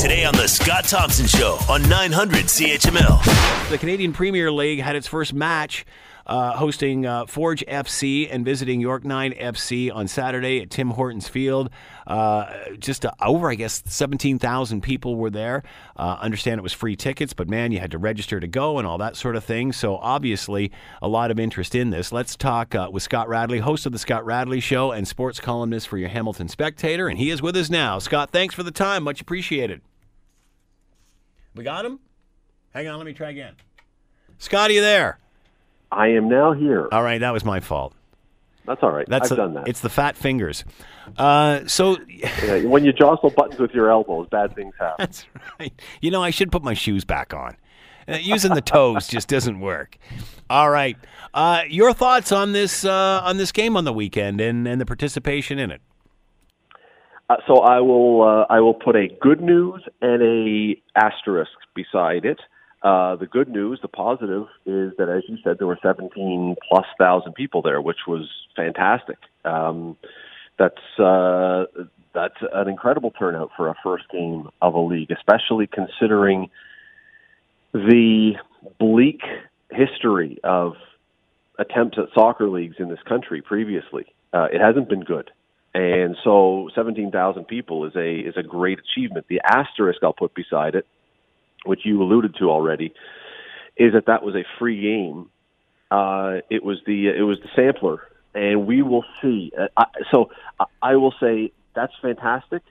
Today on The Scott Thompson Show on 900 CHML. The Canadian Premier League had its first match uh, hosting uh, Forge FC and visiting York 9 FC on Saturday at Tim Hortons Field. Uh, just uh, over, I guess, 17,000 people were there. Uh, understand it was free tickets, but man, you had to register to go and all that sort of thing. So obviously, a lot of interest in this. Let's talk uh, with Scott Radley, host of the Scott Radley Show and sports columnist for your Hamilton Spectator, and he is with us now. Scott, thanks for the time, much appreciated. We got him. Hang on, let me try again. Scott, are you there? I am now here. All right, that was my fault. That's all right. That's I've a- done that. It's the fat fingers. Uh, so Yeah, when you jostle buttons with your elbows, bad things happen. that's right. You know, I should put my shoes back on. Uh, using the toes just doesn't work. All right, uh, your thoughts on this uh, on this game on the weekend and, and the participation in it? Uh, so I will uh, I will put a good news and a asterisk beside it. Uh, the good news, the positive, is that as you said, there were 17 plus thousand people there, which was fantastic. Um, that's uh, that's an incredible turnout for a first game of a league, especially considering the bleak history of attempts at soccer leagues in this country previously. Uh, it hasn't been good. And so 17,000 people is a is a great achievement. The asterisk I'll put beside it, which you alluded to already, is that that was a free game. Uh, it was the it was the sampler, and we will see. Uh, I, so I- I will say that's fantastic.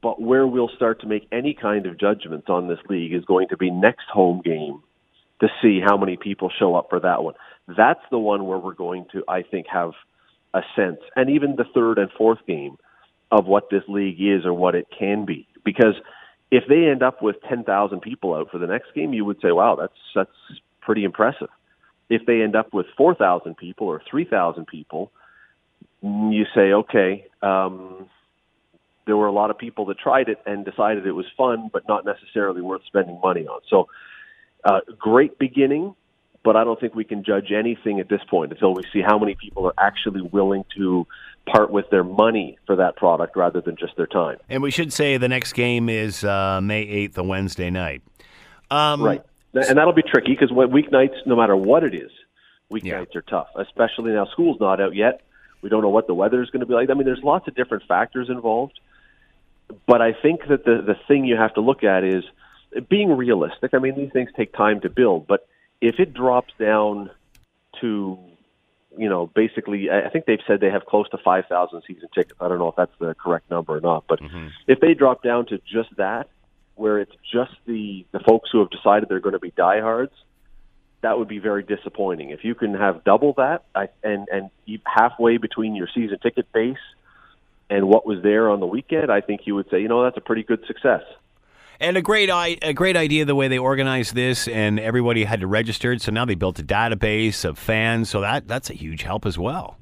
But where we'll start to make any kind of judgments on this league is going to be next home game to see how many people show up for that one. That's the one where we're going to, I think, have a sense, and even the third and fourth game of what this league is or what it can be. Because if they end up with 10,000 people out for the next game, you would say, wow, that's, that's pretty impressive. If they end up with 4,000 people or 3,000 people, you say, okay, um, there were a lot of people that tried it and decided it was fun, but not necessarily worth spending money on. So, uh, great beginning, but I don't think we can judge anything at this point until we see how many people are actually willing to part with their money for that product rather than just their time. And we should say the next game is uh, May eighth, a Wednesday night. Um, Right. And that'll be tricky because weeknights, no matter what it is, weeknights Yeah. are tough, especially now school's not out yet. We don't know what the weather is going to be like. I mean, there's lots of different factors involved. But I think that the, the thing you have to look at is being realistic. I mean, these things take time to build, but if it drops down to, you know, basically, I think they've said they have close to 5,000 season tickets. I don't know if that's the correct number or not, but mm-hmm. if they drop down to just that, where it's just the, the folks who have decided they're going to be diehards, that would be very disappointing. If you can have double that I, and and halfway between your season ticket base and what was there on the weekend, I think you would say, you know, that's a pretty good success. And a great, i- a great idea the way they organized this, and everybody had to register. So now they built a database of fans. So that that's a huge help as well.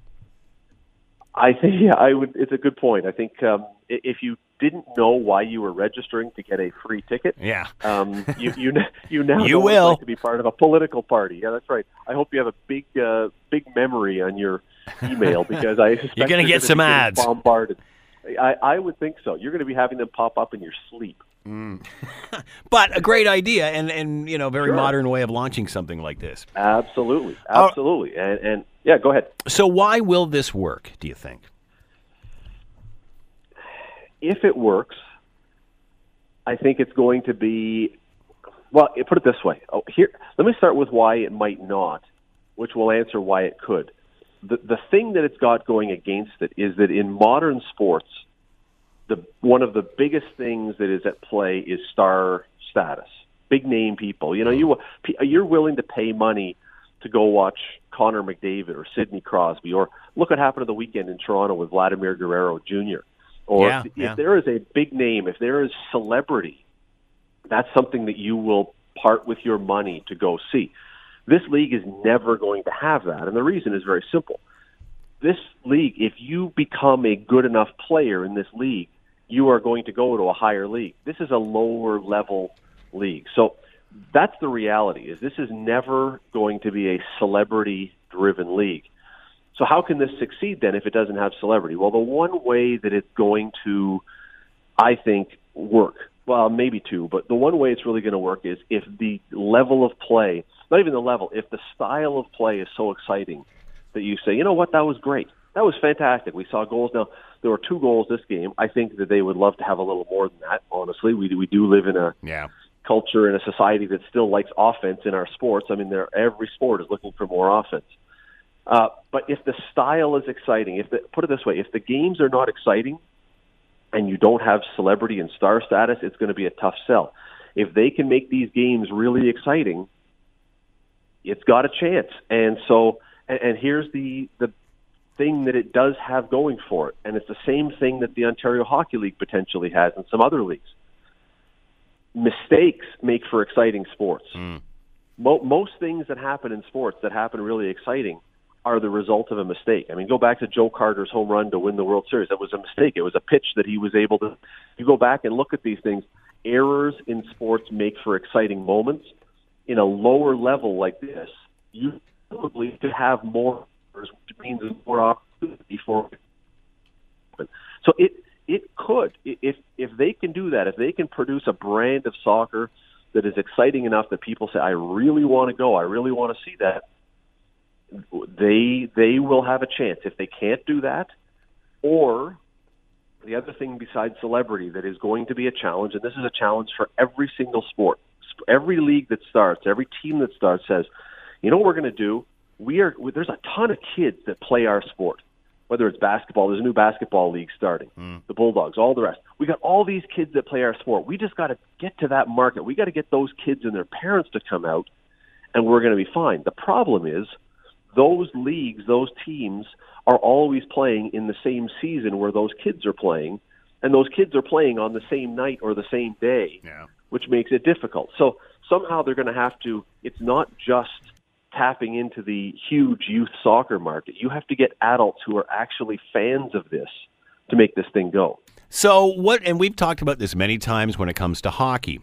I think yeah, I would. It's a good point. I think um, if you didn't know why you were registering to get a free ticket, Yeah. um, you you you now You know what it's will. like to be part of a political party. Yeah, that's right. I hope you have a big uh, big memory on your email because I You're gonna you're get some ads. bombarded. I, I would think so. You're going to be having them pop up in your sleep. But a great idea, and and you know, very Sure. modern way of launching something like this. Absolutely, Uh, absolutely, and and yeah, go ahead. So why will this work? Do you think? if it works, I think it's going to be. Well, put it this way. Oh, here, let me start with why it might not, which will answer why it could. The the thing that it's got going against it is that in modern sports, the one of the biggest things that is at play is star status, big name people. You know, you you're willing to pay money to go watch Connor McDavid or Sidney Crosby, or look what happened to the weekend in Toronto with Vladimir Guerrero Jr. Or Yeah, if, yeah. if there is a big name, if there is celebrity, that's something that you will part with your money to go see. This league is never going to have that, and the reason is very simple. This league, if you become a good enough player in this league, you are going to go to a higher league. This is a lower level league. So that's the reality is this is never going to be a celebrity driven league. So how can this succeed then if it doesn't have celebrity? Well, the one way that it's going to I think work well, maybe two, but the one way it's really going to work is if the level of play, not even the level, if the style of play is so exciting that you say, you know what, that was great. That was fantastic. We saw goals. Now, there were two goals this game. I think that they would love to have a little more than that, honestly. We, we do live in a Yeah. culture in a society that still likes offense in our sports. I mean, every sport is looking for more offense. Uh, but if the style is exciting, if the, put it this way, if the games are not exciting, and you don't have celebrity and star status, it's going to be a tough sell. If they can make these games really exciting, it's got a chance. And so, and, and here's the the thing that it does have going for it, and it's the same thing that the Ontario Hockey League potentially has and some other leagues. Mistakes make for exciting sports. Hmm. Mo- most things that happen in sports that happen really exciting are the result of a mistake. I mean, go back to Joe Carter's home run to win the World Series. That was a mistake. It was a pitch that he was able to. You go back and look at these things. Errors in sports make for exciting moments. In a lower level like this, you probably could have more errors, which means more opportunity for. So it it could if if they can do that, if they can produce a brand of soccer that is exciting enough that people say, "I really want to go. I really want to see that." they they will have a chance if they can't do that or the other thing besides celebrity that is going to be a challenge and this is a challenge for every single sport every league that starts every team that starts says you know what we're going to do we are there's a ton of kids that play our sport whether it's basketball there's a new basketball league starting hmm. the bulldogs all the rest we got all these kids that play our sport we just got to get to that market we got to get those kids and their parents to come out and we're going to be fine the problem is those leagues, those teams are always playing in the same season where those kids are playing, and those kids are playing on the same night or the same day, Yeah. which makes it difficult. So somehow they're going to have to. It's not just tapping into the huge youth soccer market. You have to get adults who are actually fans of this to make this thing go. So what? And we've talked about this many times when it comes to hockey.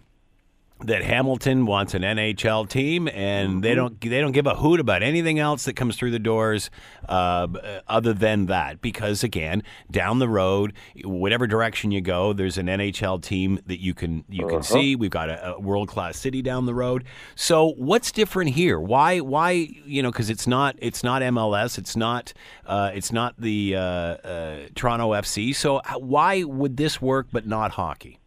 That Hamilton wants an NHL team, and they don't they don't give a hoot about anything else that comes through the doors, uh, other than that. Because again, down the road, whatever direction you go, there's an NHL team that you can you can see. We've got a, a world class city down the road. So what's different here? Why why you know? Because it's not it's not MLS, it's not uh, it's not the uh, uh, Toronto FC. So why would this work but not hockey?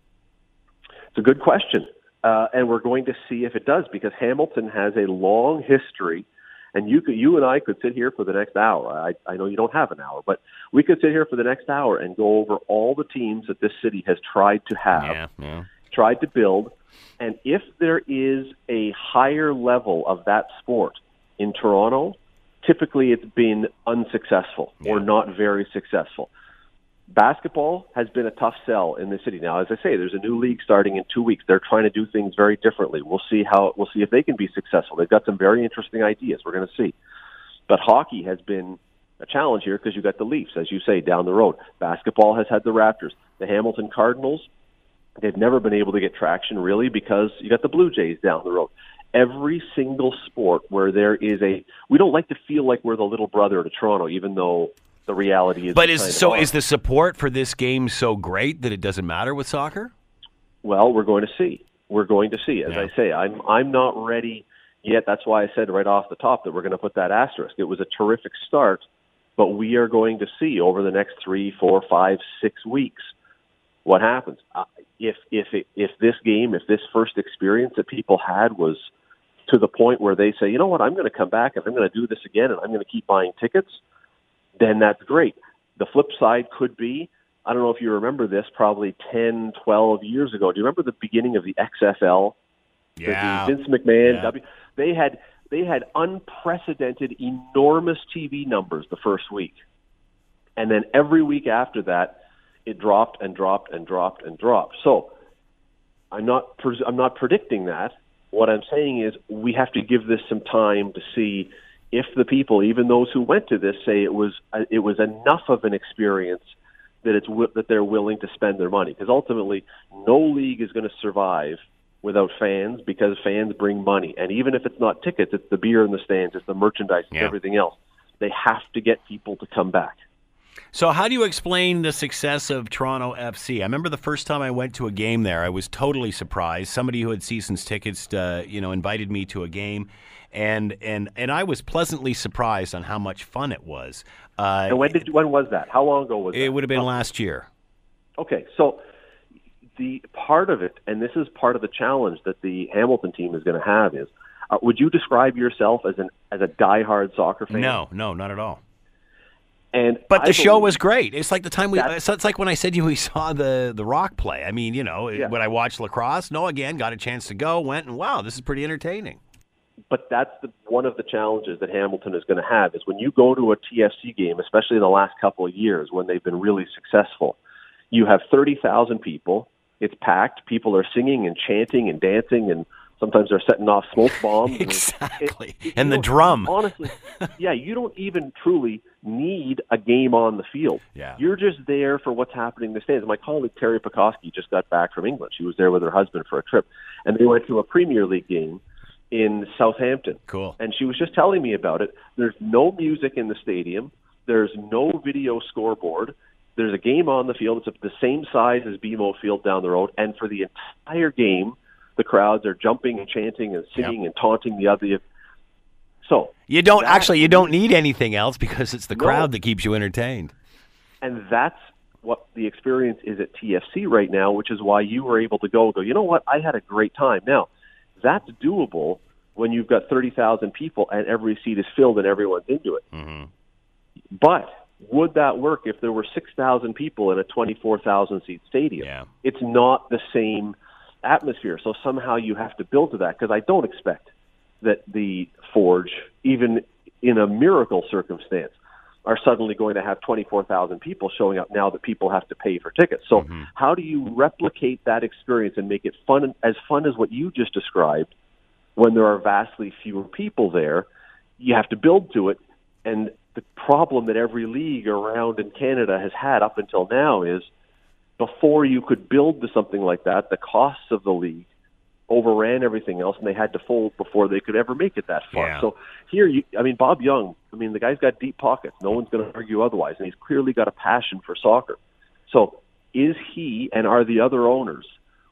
It's a good question. Uh, and we're going to see if it does because Hamilton has a long history. And you could, you and I could sit here for the next hour. I, I know you don't have an hour, but we could sit here for the next hour and go over all the teams that this city has tried to have, yeah. tried to build. And if there is a higher level of that sport in Toronto, typically it's been unsuccessful or not very successful. Basketball has been a tough sell in the city. Now, as I say, there's a new league starting in two weeks. They're trying to do things very differently. We'll see how we'll see if they can be successful. They've got some very interesting ideas. We're going to see. But hockey has been a challenge here because you've got the Leafs, as you say, down the road. Basketball has had the Raptors, the Hamilton Cardinals. They've never been able to get traction really because you got the Blue Jays down the road. Every single sport where there is a, we don't like to feel like we're the little brother to Toronto, even though the reality is. But is so is the support for this game so great that it doesn't matter with soccer? Well, we're going to see. We're going to see. As Yeah. I say, I'm I'm not ready yet. That's why I said right off the top that we're going to put that asterisk. It was a terrific start, but we are going to see over the next three, four, five, six weeks what happens. Uh, if if it, if this game, if this first experience that people had was to the point where they say, you know what, I'm going to come back and I'm going to do this again and I'm going to keep buying tickets, then that's great. The flip side could be I don't know if you remember this, probably 10, 12 years ago. Do you remember the beginning of the XFL? The- the Vince McMahon. Yeah. W, they had they had unprecedented, enormous TV numbers the first week, and then every week after that, it dropped and dropped and dropped and dropped. So, I'm not pres- I'm not predicting that. What I'm saying is we have to give this some time to see if the people, even those who went to this, say it was uh, it was enough of an experience that it's wi- that they're willing to spend their money. Because ultimately, no league is going to survive without fans because fans bring money, and even if it's not tickets, it's the beer in the stands, it's the merchandise, it's Yeah. everything else. They have to get people to come back. So, how do you explain the success of Toronto FC? I remember the first time I went to a game there, I was totally surprised. Somebody who had seasons tickets, uh, you know, invited me to a game, and and and I was pleasantly surprised on how much fun it was. Uh, and when did when was that? How long ago was it? It would have been last year. Okay, so the part of it, and this is part of the challenge that the Hamilton team is going to have, is uh, would you describe yourself as an as a diehard soccer fan? No, no, not at all. And but the show was great. It's like the time we. It's, it's like when I said you we saw the the Rock play. I mean, you know, yeah. when I watched lacrosse. No, again, got a chance to go, went, and wow, this is pretty entertaining. But that's the, one of the challenges that Hamilton is going to have is when you go to a TFC game, especially in the last couple of years when they've been really successful. You have thirty thousand people. It's packed. People are singing and chanting and dancing and Sometimes they're setting off smoke bombs. exactly. It, and the drum. Honestly, yeah, you don't even truly need a game on the field. Yeah. You're just there for what's happening in the stands. My colleague Teri Pecoskie just got back from England. She was there with her husband for a trip, and they went to a Premier League game in Southampton. Cool. And she was just telling me about it. There's no music in the stadium. There's no video scoreboard. There's a game on the field. It's the same size as BMO Field down the road, and for the entire game, the crowds are jumping and chanting and singing yep. and taunting the other. So you don't actually you don't need anything else because it's the no. crowd that keeps you entertained. And that's what the experience is at TFC right now, which is why you were able to go. Go, you know what? I had a great time. Now, that's doable when you've got thirty thousand people and every seat is filled and everyone's into it. Mm-hmm. But would that work if there were six thousand people in a twenty-four thousand seat stadium? Yeah. It's not the same atmosphere. So somehow you have to build to that because I don't expect that the Forge, even in a miracle circumstance, are suddenly going to have 24,000 people showing up now that people have to pay for tickets. So mm-hmm. how do you replicate that experience and make it fun as fun as what you just described when there are vastly fewer people there? You have to build to it and the problem that every league around in Canada has had up until now is before you could build to something like that, the costs of the league overran everything else, and they had to fold before they could ever make it that far. Yeah. So here, you, I mean, Bob Young, I mean, the guy's got deep pockets. No one's going to argue otherwise, and he's clearly got a passion for soccer. So is he and are the other owners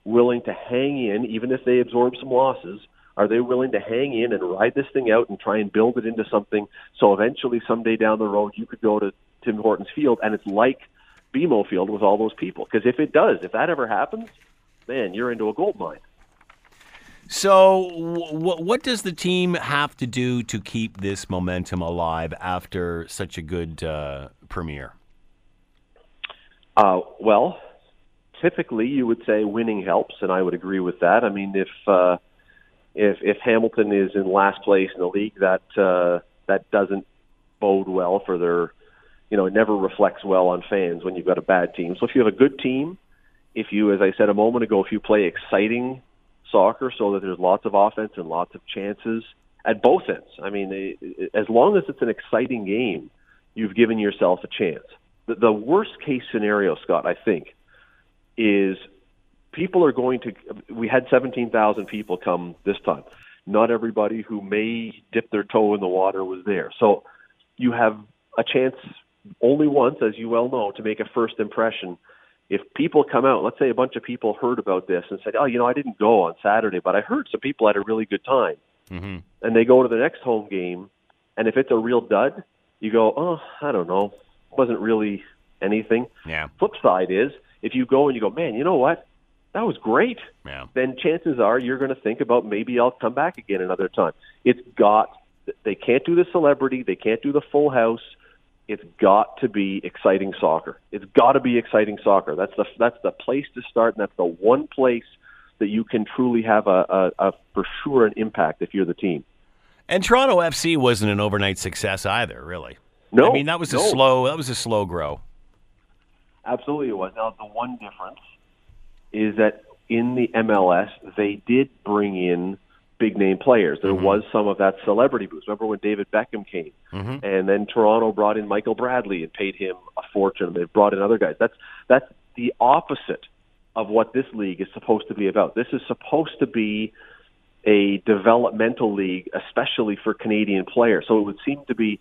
willing to hang in, even if they absorb some losses? Are they willing to hang in and ride this thing out and try and build it into something so eventually someday down the road you could go to Tim Hortons Field and it's like – BMO Field with all those people. Because if it does, if that ever happens, man, you're into a gold mine. So, w- what does the team have to do to keep this momentum alive after such a good uh, premiere? Uh, well, typically you would say winning helps, and I would agree with that. I mean, if uh, if if Hamilton is in last place in the league, that uh, that doesn't bode well for their you know, it never reflects well on fans when you've got a bad team. So if you have a good team, if you, as I said a moment ago, if you play exciting soccer so that there's lots of offense and lots of chances at both ends, I mean, as long as it's an exciting game, you've given yourself a chance. The, worst case scenario, Scott, I think, is people are going to. We had 17,000 people come this time. Not everybody who may dip their toe in the water was there. So you have a chance only once, as you well know, to make a first impression. If people come out, let's say a bunch of people heard about this and said, "Oh, you know, I didn't go on Saturday, but I heard some people had a really good time," mm-hmm. and they go to the next home game, and if it's a real dud, you go, "Oh, I don't know, wasn't really anything." Yeah. Flip side is if you go and you go, "Man, you know what? That was great." Yeah. Then chances are you're going to think about maybe I'll come back again another time. It's got they can't do the celebrity, they can't do the full house it's got to be exciting soccer. It's got to be exciting soccer. That's the that's the place to start, and that's the one place that you can truly have a, a, a for sure an impact if you're the team. And Toronto FC wasn't an overnight success either, really. No, I mean that was no. a slow that was a slow grow. Absolutely, it was. Now the one difference is that in the MLS they did bring in big name players. There mm-hmm. was some of that celebrity boost. Remember when David Beckham came, mm-hmm. and then Toronto brought in Michael Bradley and paid him a fortune. They brought in other guys. That's that's the opposite of what this league is supposed to be about. This is supposed to be a developmental league, especially for Canadian players. So it would seem to be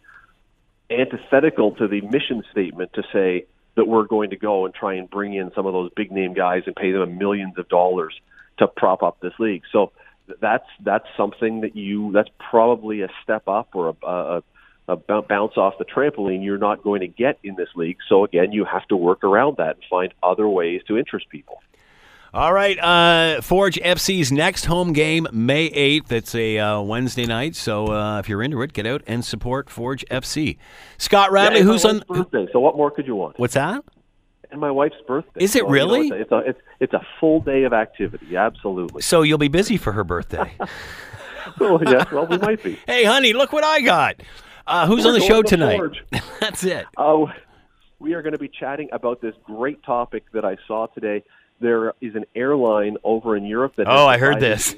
antithetical to the mission statement to say that we're going to go and try and bring in some of those big name guys and pay them millions of dollars to prop up this league. So that's that's something that you that's probably a step up or a, a, a bounce off the trampoline you're not going to get in this league. So again, you have to work around that and find other ways to interest people. All right, uh, Forge FC's next home game, May 8th. It's a uh, Wednesday night, so uh, if you're into it, get out and support Forge FC. Scott Radley, yeah, who's on birthday. So what more could you want? What's that? And my wife's birthday. Is it so, really? You know, it's, a, it's, a, it's a full day of activity. Absolutely. So you'll be busy for her birthday. well, yes. Well, we might be. hey, honey, look what I got. Uh, who's We're on the show to tonight? That's it. Oh, we are going to be chatting about this great topic that I saw today. There is an airline over in Europe that. Oh, I heard this.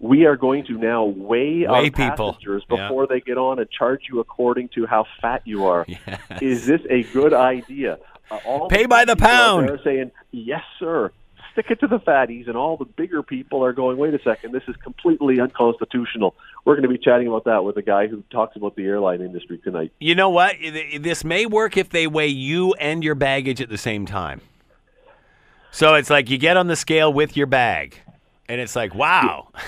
We are going to now weigh, our Weigh people. passengers Yeah. before they get on and charge you according to how fat you are. Yes. Is this a good idea? Uh, Pay by the pound. They're saying yes, sir. Stick it to the fatties, and all the bigger people are going. Wait a second, this is completely unconstitutional. We're going to be chatting about that with a guy who talks about the airline industry tonight. You know what? This may work if they weigh you and your baggage at the same time. So it's like you get on the scale with your bag, and it's like, wow.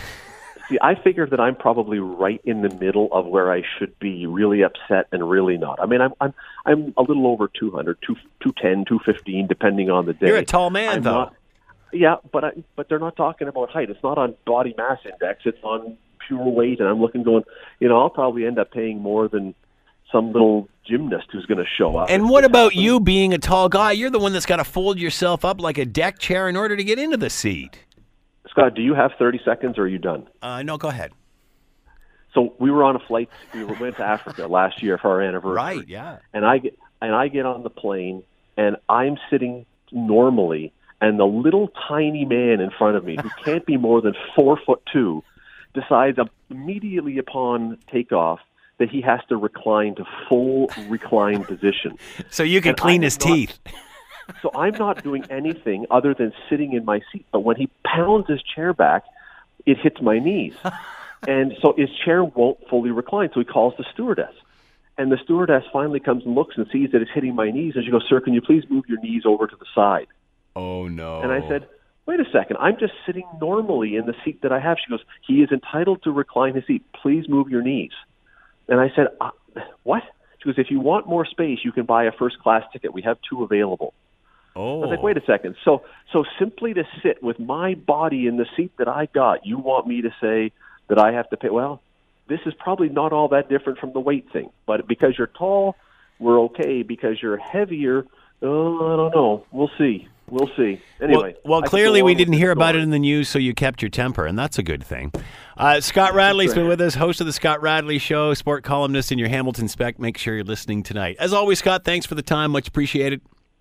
See, I figure that I'm probably right in the middle of where I should be, really upset and really not. I mean, I'm I'm I'm a little over 200, 2, 210, 215, depending on the day. You're a tall man, I'm though. not- yeah, but I, but they're not talking about height. It's not on body mass index. It's on pure weight. And I'm looking, going, you know, I'll probably end up paying more than some little gymnast who's going to show up. And what about happens. you being a tall guy? You're the one that's got to fold yourself up like a deck chair in order to get into the seat. Scott? Do you have 30 seconds, or are you done? Uh, no, go ahead. So we were on a flight. We went to Africa last year for our anniversary. Right, yeah. and I get and I get on the plane and I'm sitting normally, and the little tiny man in front of me, who can't be more than four foot two, decides immediately upon takeoff that he has to recline to full recline position. So you can And clean am his not- teeth. So I'm not doing anything other than sitting in my seat. But when he pounds his chair back, it hits my knees. and so his chair won't fully recline. So he calls the stewardess. And the stewardess finally comes and looks and sees that it's hitting my knees. And she goes, Sir, can you please move your knees over to the side? Oh, no. And I said, Wait a second. I'm just sitting normally in the seat that I have. She goes, He is entitled to recline his seat. Please move your knees. And I said, uh, What? She goes, If you want more space, you can buy a first class ticket. We have two available. Oh. I was like, wait a second. So, so simply to sit with my body in the seat that I got, you want me to say that I have to pay? Well, this is probably not all that different from the weight thing. But because you're tall, we're okay. Because you're heavier, oh, I don't know. We'll see. We'll see. Anyway. well, well clearly we didn't hear about it in the news, so you kept your temper, and that's a good thing. Uh, Scott Radley's been with us, host of the Scott Radley Show, sport columnist in your Hamilton Spec. Make sure you're listening tonight. As always, Scott, thanks for the time. Much appreciated.